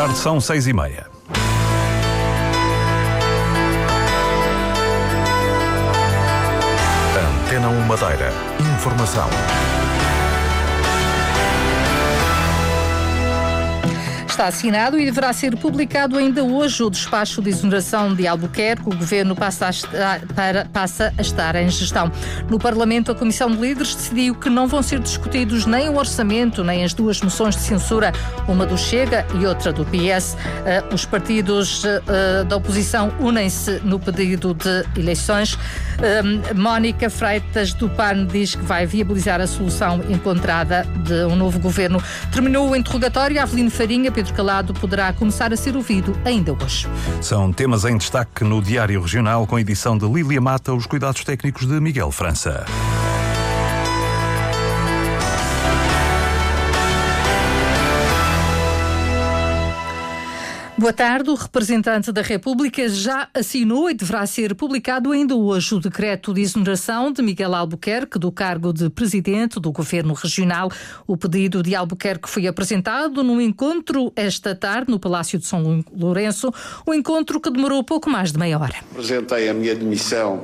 tarde, são seis e meia. Antena 1 Madeira. Informação. Está assinado e deverá ser publicado ainda hoje o despacho de exoneração de Albuquerque. O governo passa a, estar, para, passa a estar em gestão. No Parlamento, a Comissão de Líderes decidiu que não vão ser discutidos nem o orçamento, nem as duas moções de censura, uma do Chega e outra do PS. Eh, os partidos eh, da oposição unem-se no pedido de eleições. Eh, Mónica Freitas do PAN diz que vai viabilizar a solução encontrada de um novo governo. Terminou o interrogatório. Avelino Farinha, Pedro Calado poderá começar a ser ouvido ainda hoje. São temas em destaque no Diário Regional com edição de Lília Mata, os cuidados técnicos de Miguel França. Boa tarde. O representante da República já assinou e deverá ser publicado ainda hoje o decreto de exoneração de Miguel Albuquerque do cargo de presidente do governo regional. O pedido de Albuquerque foi apresentado num encontro esta tarde no Palácio de São Lourenço, um encontro que demorou pouco mais de meia hora. Apresentei a minha demissão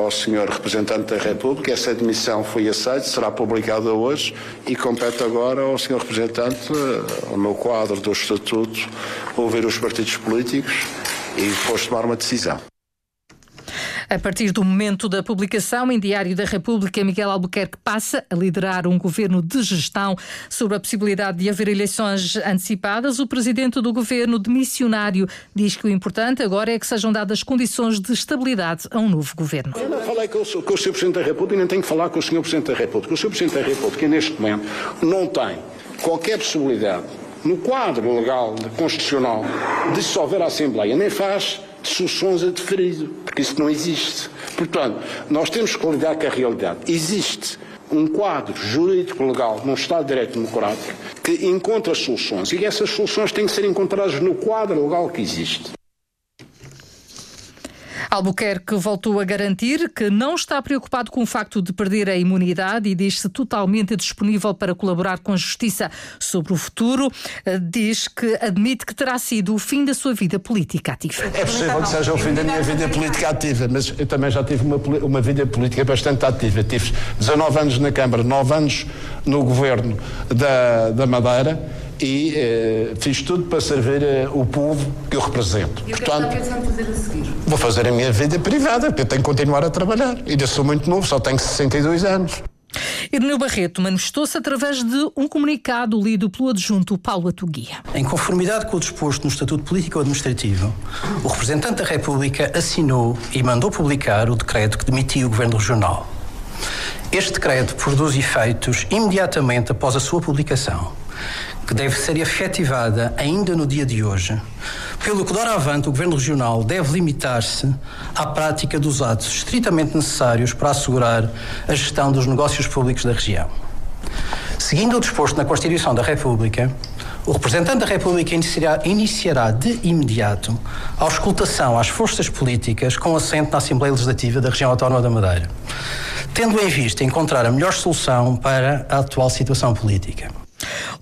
ao Sr. Representante da República. Essa admissão foi aceita, será publicada hoje e compete agora ao Sr. Representante, ao meu quadro do Estatuto, ouvir os partidos políticos e depois tomar uma decisão. A partir do momento da publicação em Diário da República, Miguel Albuquerque passa a liderar um governo de gestão sobre a possibilidade de haver eleições antecipadas. O presidente do governo demissionário diz que o importante agora é que sejam dadas condições de estabilidade a um novo governo. Eu não falei com com o Sr. Presidente da República e nem tenho que falar com o Sr. Presidente da República. O Sr. Presidente da República, neste momento, não tem qualquer possibilidade, no quadro legal, constitucional, de dissolver a Assembleia, nem faz de soluções a deferido, porque isso não existe. Portanto, nós temos que lidar com a realidade. Existe um quadro jurídico legal num Estado de Direito Democrático que encontra soluções e essas soluções têm que ser encontradas no quadro legal que existe. Albuquerque voltou a garantir que não está preocupado com o facto de perder a imunidade e diz-se totalmente disponível para colaborar com a Justiça sobre o futuro. Eh, diz que admite que terá sido o fim da sua vida política ativa. É possível que seja o fim da minha vida política ativa, mas eu também já tive uma, uma vida política bastante ativa. Tive 19 anos na Câmara, 9 anos no governo da, da Madeira e eh, fiz tudo para servir eh, o povo que eu represento. E o que Portanto, está pensando fazer a seguir? Vou fazer a minha vida privada, porque eu tenho que continuar a trabalhar. Ainda sou muito novo, só tenho 62 anos. Irineu Barreto manifestou-se através de um comunicado lido pelo adjunto Paulo Atuguia. Em conformidade com o disposto no Estatuto Político-Administrativo, o representante da República assinou e mandou publicar o decreto que demitiu o Governo Regional. Este decreto produz efeitos imediatamente após a sua publicação que deve ser efetivada ainda no dia de hoje, pelo que doravante o Governo Regional deve limitar-se à prática dos atos estritamente necessários para assegurar a gestão dos negócios públicos da região. Seguindo o disposto na Constituição da República, o representante da República iniciará, iniciará, de imediato a auscultação às forças políticas com assento na Assembleia Legislativa da Região Autónoma da Madeira, tendo em vista encontrar a melhor solução para a atual situação política.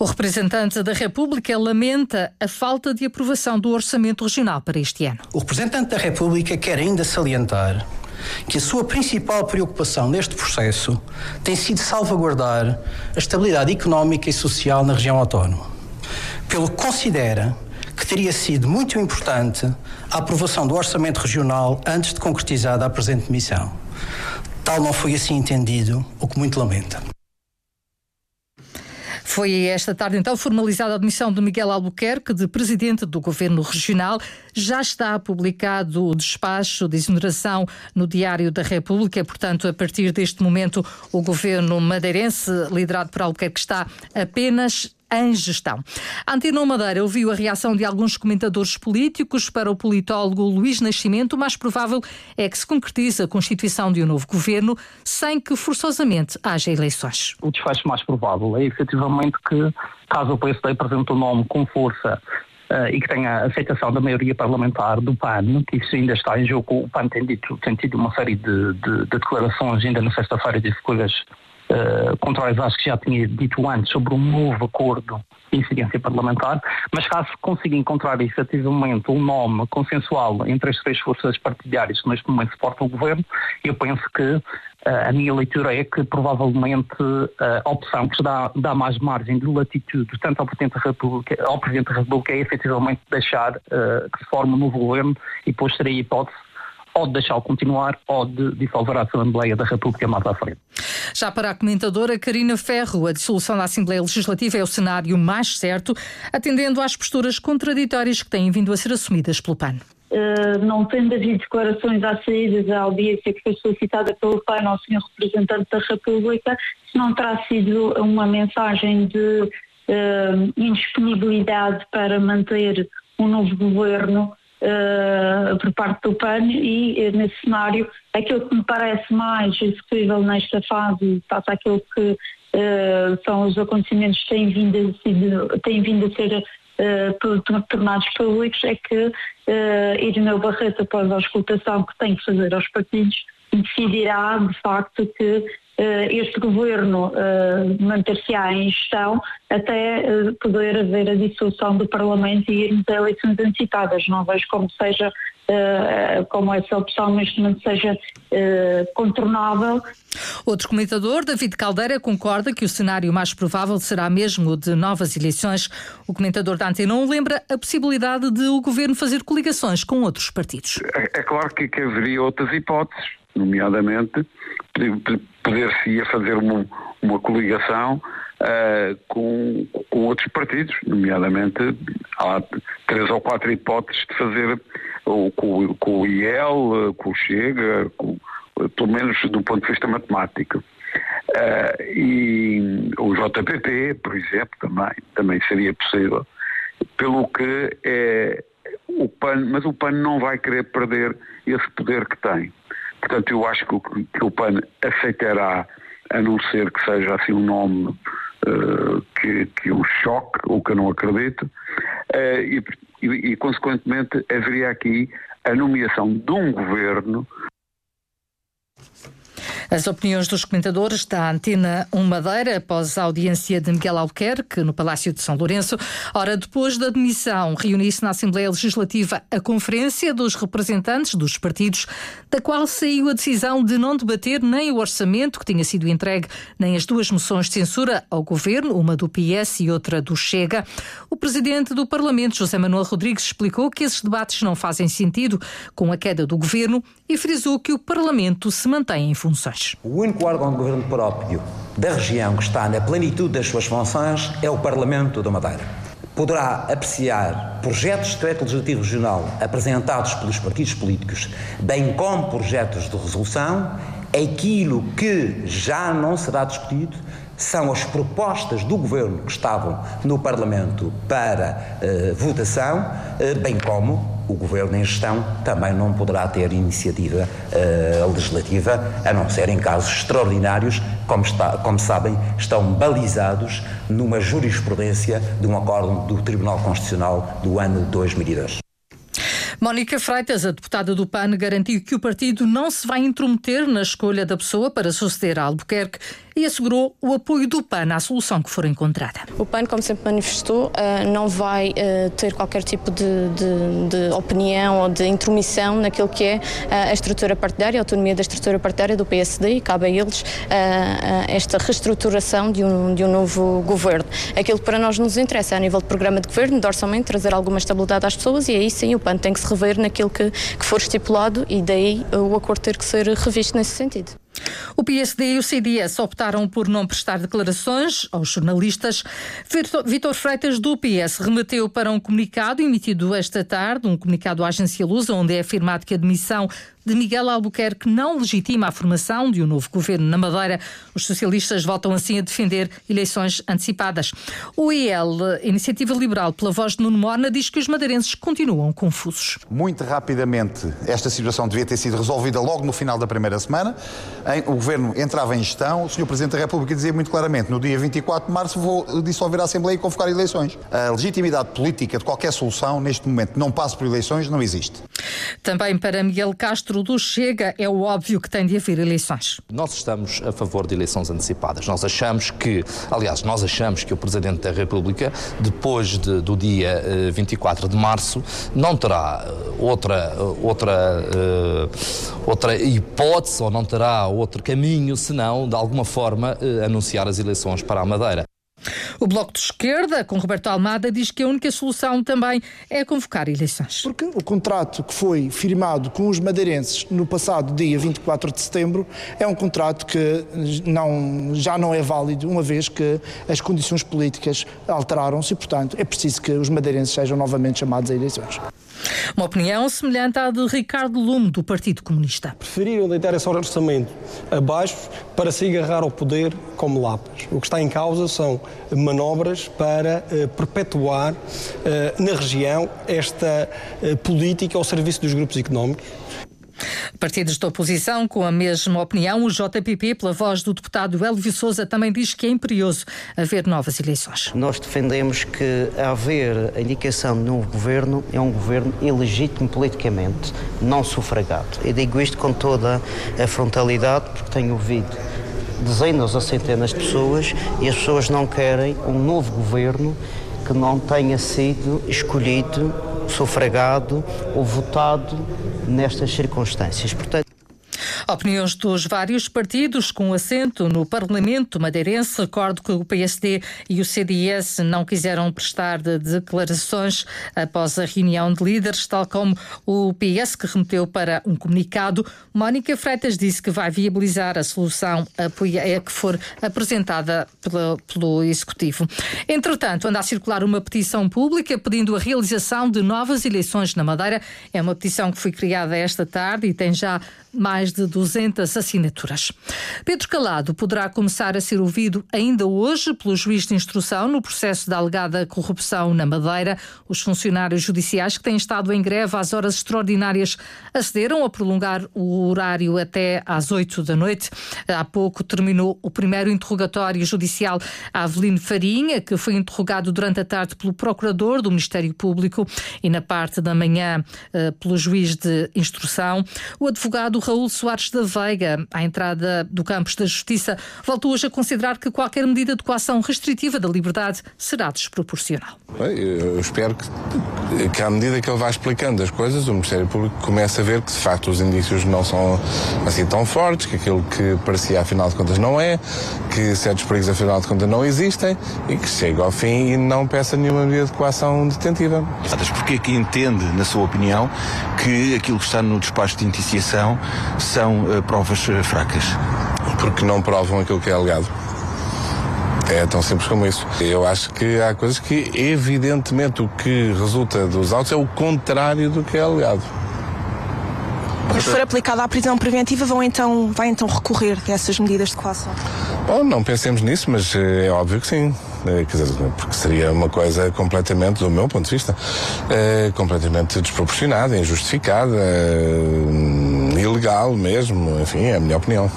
O representante da República lamenta a falta de aprovação do orçamento regional para este ano. O representante da República quer ainda salientar que a sua principal preocupação neste processo tem sido salvaguardar a estabilidade económica e social na região autónoma. Pelo que considera que teria sido muito importante a aprovação do orçamento regional antes de concretizada a presente missão. Tal não foi assim entendido, o que muito lamenta. Foi esta tarde, então, formalizada a admissão de Miguel Albuquerque, de presidente do Governo Regional. Já está publicado o despacho de exoneração no Diário da República. Portanto, a partir deste momento, o governo madeirense, liderado por Albuquerque, está apenas em gestão. A Madeira ouviu a reação de alguns comentadores políticos para o politólogo Luís Nascimento. O mais provável é que se concretize a constituição de um novo governo sem que forçosamente haja eleições. O desfecho mais provável é efetivamente que, caso o PSD apresente o nome com força Uh, e que tenha a aceitação da maioria parlamentar do PAN, que isso ainda está em jogo. O PAN tem, dito, tem tido uma série de, de, de declarações ainda na sexta-feira de escolhas uh, contrários às que já tinha dito antes sobre um novo acordo de incidência parlamentar, mas caso consiga encontrar efetivamente um nome consensual entre as três forças partidárias que neste momento suportam o governo, eu penso que a minha leitura é que provavelmente a opção que dá, dá mais margem de latitude tanto ao Presidente da República, ao Presidente da República é efetivamente deixar uh, que se forme um novo governo e depois teria a hipótese ou de deixá-lo continuar ou de dissolver a Assembleia da República mais à frente. Já para a comentadora Karina Ferro, a dissolução da Assembleia Legislativa é o cenário mais certo, atendendo às posturas contraditórias que têm vindo a ser assumidas pelo PAN. Uh, não tendo havido declarações à saída da audiência que foi solicitada pelo PAN ao Sr. Representante da República, se não terá sido uma mensagem de uh, indisponibilidade para manter um novo governo por parte do PAN e, nesse cenário, aquilo que me parece mais execuível nesta fase, face àquilo que são os acontecimentos que têm vindo a, têm vindo a ser uh, tornados públicos é que uh, Irineu Barreto, após a auscultação que tem que fazer aos partidos, decidirá de facto que uh, este governo manter-se-á em gestão até poder haver a dissolução do Parlamento e irmos a eleições antecipadas. Não vejo como seja como essa opção neste momento seja contornável Outro comentador, David Caldeira, concorda que o cenário mais provável será mesmo o de novas eleições. O comentador da Antena 1 lembra a possibilidade de o governo fazer coligações com outros partidos. É, é claro que, que, haveria outras hipóteses, nomeadamente poder-se-ia fazer uma, uma coligação Uh, com, com, outros partidos, nomeadamente há três ou quatro hipóteses de fazer ou com, com o IEL, com o Chega, com, pelo menos do ponto de vista matemático. Uh, e o JPP, por exemplo, também, também seria possível, pelo que é o PAN, mas o PAN não vai querer perder esse poder que tem. Portanto, eu acho que o, que o PAN aceitará, a não ser que seja assim um nome que, que o choque, ou que eu não acredito, uh, e, e, e, consequentemente haveria aqui a nomeação de um governo as opiniões dos comentadores da Antena 1 Madeira após a audiência de Miguel Albuquerque no Palácio de São Lourenço. Ora, depois da admissão, reuniu-se na Assembleia Legislativa a Conferência dos Representantes dos Partidos, da qual saiu a decisão de não debater nem o orçamento que tinha sido entregue, nem as duas moções de censura ao Governo, uma do PS e outra do Chega. O Presidente do Parlamento, José Manuel Rodrigues, explicou que esses debates não fazem sentido com a queda do Governo e frisou que o Parlamento se mantém em funções. O único órgão de governo próprio da região que está na plenitude das suas funções é o Parlamento da Madeira. Poderá apreciar projetos de decreto legislativo regional apresentados pelos partidos políticos, bem como projetos de resolução. Aquilo que já não será discutido são as propostas do governo que estavam no Parlamento para uh, votação, uh, bem como o Governo em gestão também não poderá ter iniciativa uh, legislativa, a não ser em casos extraordinários, como, está, como sabem, estão balizados numa jurisprudência de um acordo do Tribunal Constitucional do ano 2002. Mónica Freitas, a deputada do PAN, garantiu que o partido não se vai intrometer na escolha da pessoa para suceder a Albuquerque e assegurou o apoio do PAN à solução que for encontrada. O PAN, como sempre manifestou, eh, não vai eh, ter qualquer tipo de, de, de opinião ou de intromissão naquilo que é eh, a estrutura partidária, a autonomia da estrutura partidária do PSD e cabe a eles esta reestruturação de um, de um novo governo. Aquilo que para nós nos interessa a nível de programa de governo, de orçamento, trazer alguma estabilidade às pessoas e aí sim o PAN tem que se rever naquilo que, que for estipulado e daí o acordo ter que ser revisto nesse sentido. O PSD e o CDS optaram por não prestar declarações aos jornalistas. Vitor Freitas, do PS, remeteu para um comunicado emitido esta tarde, um comunicado à agência Lusa, onde é afirmado que a demissão de Miguel Albuquerque não legitima a formação de um novo governo na Madeira. Os socialistas voltam assim a defender eleições antecipadas. O IL, Iniciativa Liberal, pela voz de Nuno Morna, diz que os madeirenses continuam confusos. Muito rapidamente, esta situação devia ter sido resolvida logo no final da primeira semana. O governo entrava em gestão, o Sr. Presidente da República dizia muito claramente: no dia 24 de março vou dissolver a Assembleia e convocar eleições. A legitimidade política de qualquer solução, neste momento, não passa por eleições, não existe. Também para Miguel Castro do Chega, é óbvio que tem de haver eleições. Nós estamos a favor de eleições antecipadas. Nós achamos que, aliás, nós achamos que o Presidente da República, depois de, do dia 24 eh, de março, não terá eh, outra, eh, outra, outra hipótese ou não terá outro caminho senão, de alguma forma, anunciar as eleições para a Madeira. O Bloco de Esquerda, com Roberto Almada, diz que a única solução também é convocar eleições. Porque o contrato que foi firmado com os madeirenses no passado dia 24 de setembro é um contrato que não, já não é válido, uma vez que as condições políticas alteraram-se e, portanto, é preciso que os madeirenses sejam novamente chamados a eleições. Uma opinião semelhante à de Ricardo Lume, do Partido Comunista. Preferiram deitar esse orçamento abaixo para se agarrar ao poder como lápis. O que está em causa são manobras para uh, perpetuar uh, na região esta uh, política ao serviço dos grupos económicos Partidos da oposição com a mesma opinião, o JPP, pela voz do deputado Elvio Souza, também diz que é imperioso haver novas eleições. Nós defendemos que haver a indicação de novo governo é um governo ilegítimo politicamente, não sufragado. E digo isto com toda a frontalidade, porque tenho ouvido dezenas ou centenas de pessoas e as pessoas não querem um novo governo que não tenha sido escolhido, sufragado ou votado nestas circunstâncias. Portanto, Opiniões dos vários partidos com assento no Parlamento madeirense. Recordo que o PSD e o CDS não quiseram prestar de declarações após a reunião de líderes, tal como o PS, que remeteu para um comunicado. Mónica Freitas disse que vai viabilizar a solução que for apresentada pelo, pelo Executivo. Entretanto, anda a circular uma petição pública pedindo a realização de novas eleições na Madeira. É uma petição que foi criada esta tarde e tem já mais de 200 assinaturas. Pedro Calado poderá começar a ser ouvido ainda hoje pelo juiz de instrução no processo da alegada corrupção na Madeira. Os funcionários judiciais que têm estado em greve às horas extraordinárias acederam a prolongar o horário até às 8 da noite. Há pouco terminou o primeiro interrogatório judicial a Avelino Farinha, que foi interrogado durante a tarde pelo procurador do Ministério Público e na parte da manhã eh, pelo juiz de instrução. O advogado Raul Soares da Veiga, à entrada do campus da Justiça, voltou hoje a considerar que qualquer medida de coação restritiva da liberdade será desproporcional. Eu espero que, que à medida que ele vai explicando as coisas, o Ministério Público comece a ver que de facto os indícios não são assim tão fortes, que aquilo que parecia afinal de contas não é, que certos perigos afinal de contas não existem e que chegue ao fim e não peça nenhuma medida de coação detentiva. Porquê é que entende, na sua opinião, que aquilo que está no despacho de indiciação são uh, provas uh, fracas? Porque não provam aquilo que é alegado. É tão simples como isso. Eu acho que há coisas que, evidentemente, o que resulta dos autos é o contrário do que é alegado. Mas se for aplicada a prisão preventiva, vão então, vai então recorrer a essas medidas de coação? Bom, não pensemos nisso, mas é óbvio que sim. É, quer dizer, porque seria uma coisa completamente, do meu ponto de vista, é, completamente desproporcionada, injustificada, é, ilegal mesmo. Enfim, é a minha opinião.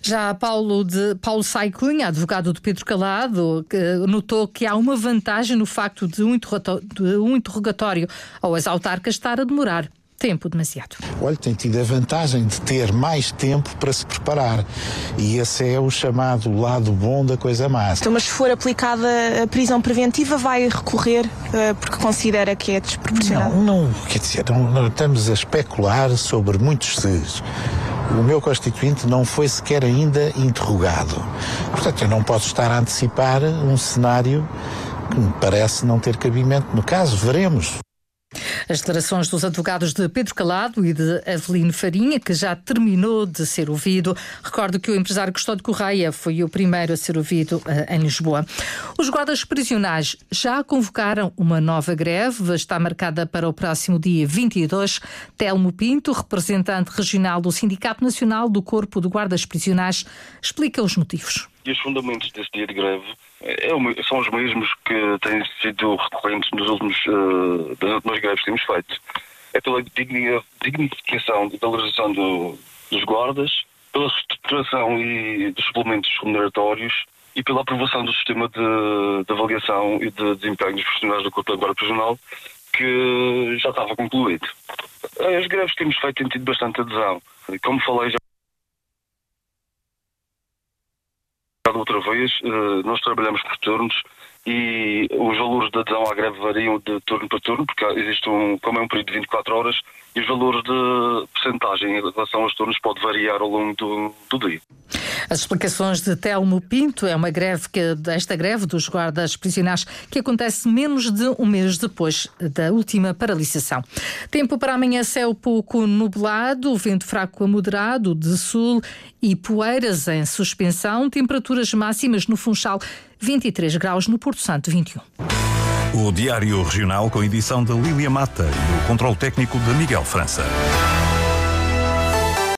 Já Paulo, de, Paulo Saicunha, advogado de Pedro Calado, que notou que há uma vantagem no facto de um interrogatório, um interrogatório aos autarcas estar a demorar tempo demasiado. Olha, tem tido a vantagem de ter mais tempo para se preparar. E esse é o chamado lado bom da coisa má. Então, mas se for aplicada a prisão preventiva, vai recorrer uh, porque considera que é desproporcionado? Não, não quer dizer, não, não estamos a especular sobre muitos se's. O meu constituinte não foi sequer ainda interrogado. Portanto, eu não posso estar a antecipar um cenário que me parece não ter cabimento no caso. Veremos. As declarações dos advogados de Pedro Calado e de Avelino Farinha, que já terminou de ser ouvido. Recordo que o empresário Custódio Correia foi o primeiro a ser ouvido uh, em Lisboa. Os guardas prisionais já convocaram uma nova greve, está marcada para o próximo dia 22. Telmo Pinto, representante regional do Sindicato Nacional do Corpo de Guardas Prisionais, explica os motivos. E os fundamentos desse dia de greve é, são os mesmos que têm sido recorrentes nos últimos, uh, das últimas greves que temos feito. É pela dignificação e valorização do, dos guardas, pela reestruturação e dos suplementos remuneratórios e pela aprovação do sistema de, de avaliação e de desempenho dos profissionais do Corpo de Guarda Prisional, que já estava concluído. As greves que temos feito têm tido bastante adesão. Como falei já outra vez, eh, nós trabalhamos por turnos e os valores de adesão à greve variam de turno para turno, porque existe um, como é um período de 24 horas, e os valores de percentagem em relação aos turnos pode variar ao longo do, do dia. As explicações de Telmo Pinto é uma greve que esta greve dos guardas prisionais que acontece menos de um mês depois da última paralisação. Tempo para amanhã céu pouco nublado, vento fraco a moderado de sul e poeiras em suspensão, temperaturas máximas no Funchal 23 graus no Porto Santo 21. O Diário Regional com edição de Lília Mata e o controle técnico de Miguel França.